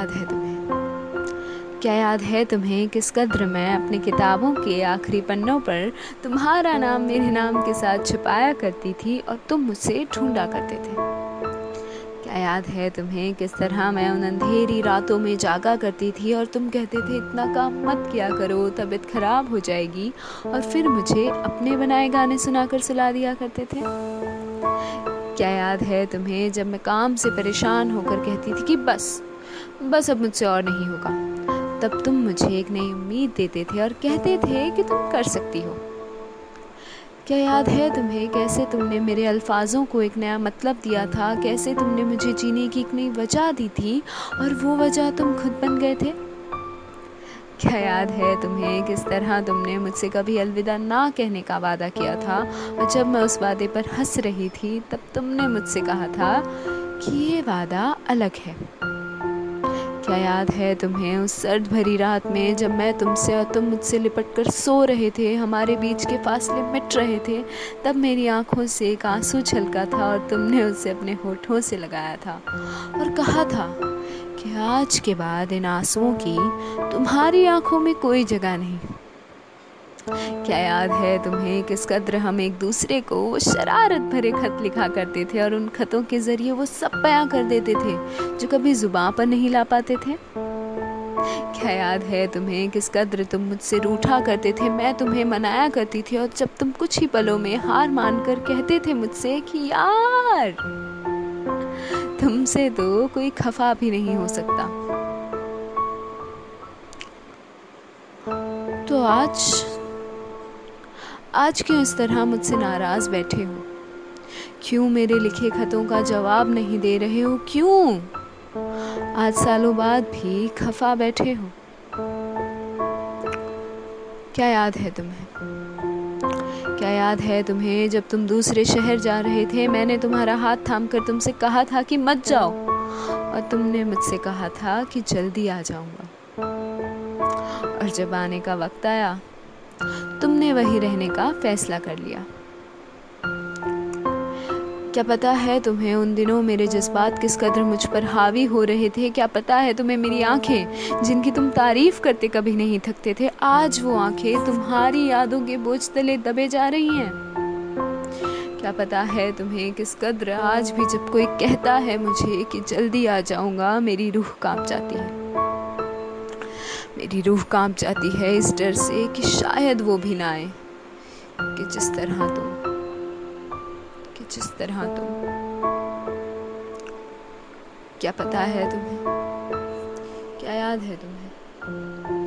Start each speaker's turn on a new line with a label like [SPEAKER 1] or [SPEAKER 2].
[SPEAKER 1] याद है तुम्हें? क्या याद है तुम्हें किस कद्र मैं अपनी किताबों के आखिरी पन्नों पर तुम्हारा नाम मेरे नाम के साथ छुपाया करती थी और तुम मुझसे ढूंढा करते थे? क्या याद है तुम्हें किस तरह मैं उन अंधेरी रातों में जागा करती थी और तुम कहते थे, इतना काम मत किया करो, तबीयत खराब हो जाएगी। और फिर मुझे अपने बनाए गाने सुनाकर सुला दिया करते थे। क्या याद है तुम्हें जब मैं काम से परेशान होकर कहती थी कि बस बस अब मुझसे और नहीं होगा। तब तुम मुझे एक नई उम्मीद देते थे और कहते थे कि तुम कर सकती हो। क्या याद है तुम्हें कैसे तुमने मेरे अल्फाजों को एक नया मतलब दिया था? कैसे तुमने मुझे जीने की एक नई वजह दी थी और वो वजह तुम खुद बन गए थे? क्या याद है तुम्हें किस तरह तुमने मुझसे कभी अलविदा ना कहने का वादा किया था? और जब मैं उस वादे पर हंस रही थी, तब तुमने मुझसे कहा था कि ये वादा अलग है। क्या याद है तुम्हें उस सर्द भरी रात में जब मैं तुमसे और तुम मुझसे लिपट कर सो रहे थे, हमारे बीच के फासले मिट रहे थे, तब मेरी आँखों से एक आँसू छलका था और तुमने उसे अपने होठों से लगाया था और कहा था कि आज के बाद इन आंसुओं की तुम्हारी आँखों में कोई जगह नहीं। क्या याद है तुम्हें किस कद्र हम एक दूसरे को वो शरारत भरे खत लिखा करते थे और उन खतों के ज़रिए वो सब बयां कर देते थे, जो कभी ज़ुबान पर नहीं ला पाते थे? क्या याद है तुम्हें किस कद्र तुम मुझसे रूठा करते थे, मैं तुम्हें मनाया करती थी और जब तुम कुछ ही पलों में हार मान कर कहते थे मुझसे कि यार, तुमसे तो कोई खफा भी नहीं हो सकता। तो आज आज क्यों इस तरह मुझसे नाराज़ बैठे हो? क्यों मेरे लिखे खतों का जवाब नहीं दे रहे हो? क्यों? आज सालों बाद भी खफा बैठे हो। क्या याद है तुम्हें? क्या याद है तुम्हें जब तुम दूसरे शहर जा रहे थे? मैंने तुम्हारा हाथ थाम कर तुमसे कहा था कि मत जाओ। और तुमने मुझसे कहा था कि जल्दी आ जाऊँगा। और जब आने का वक्त आया तुमने वही रहने का फैसला कर लिया। क्या पता है तुम्हें उन दिनों मेरे जज्बात किस कदर मुझ पर हावी हो रहे थे? क्या पता है तुम्हें मेरी आँखें, जिनकी तुम तारीफ़ करते कभी नहीं थकते थे, आज वो आँखें तुम्हारी यादों के बोझ तले दबे जा रही हैं? क्या पता है तुम्हें किस कद्र आज भी जब कोई कहता है मुझे कि जल्दी आ जाऊँगा, मेरी रूह काँप जाती है। मेरी रूह काँप जाती है इस डर से कि शायद वो भी ना आए। कि जिस तरह तुम, कि जिस तरह तुम। क्या पता है तुम्हें? क्या याद है तुम्हें?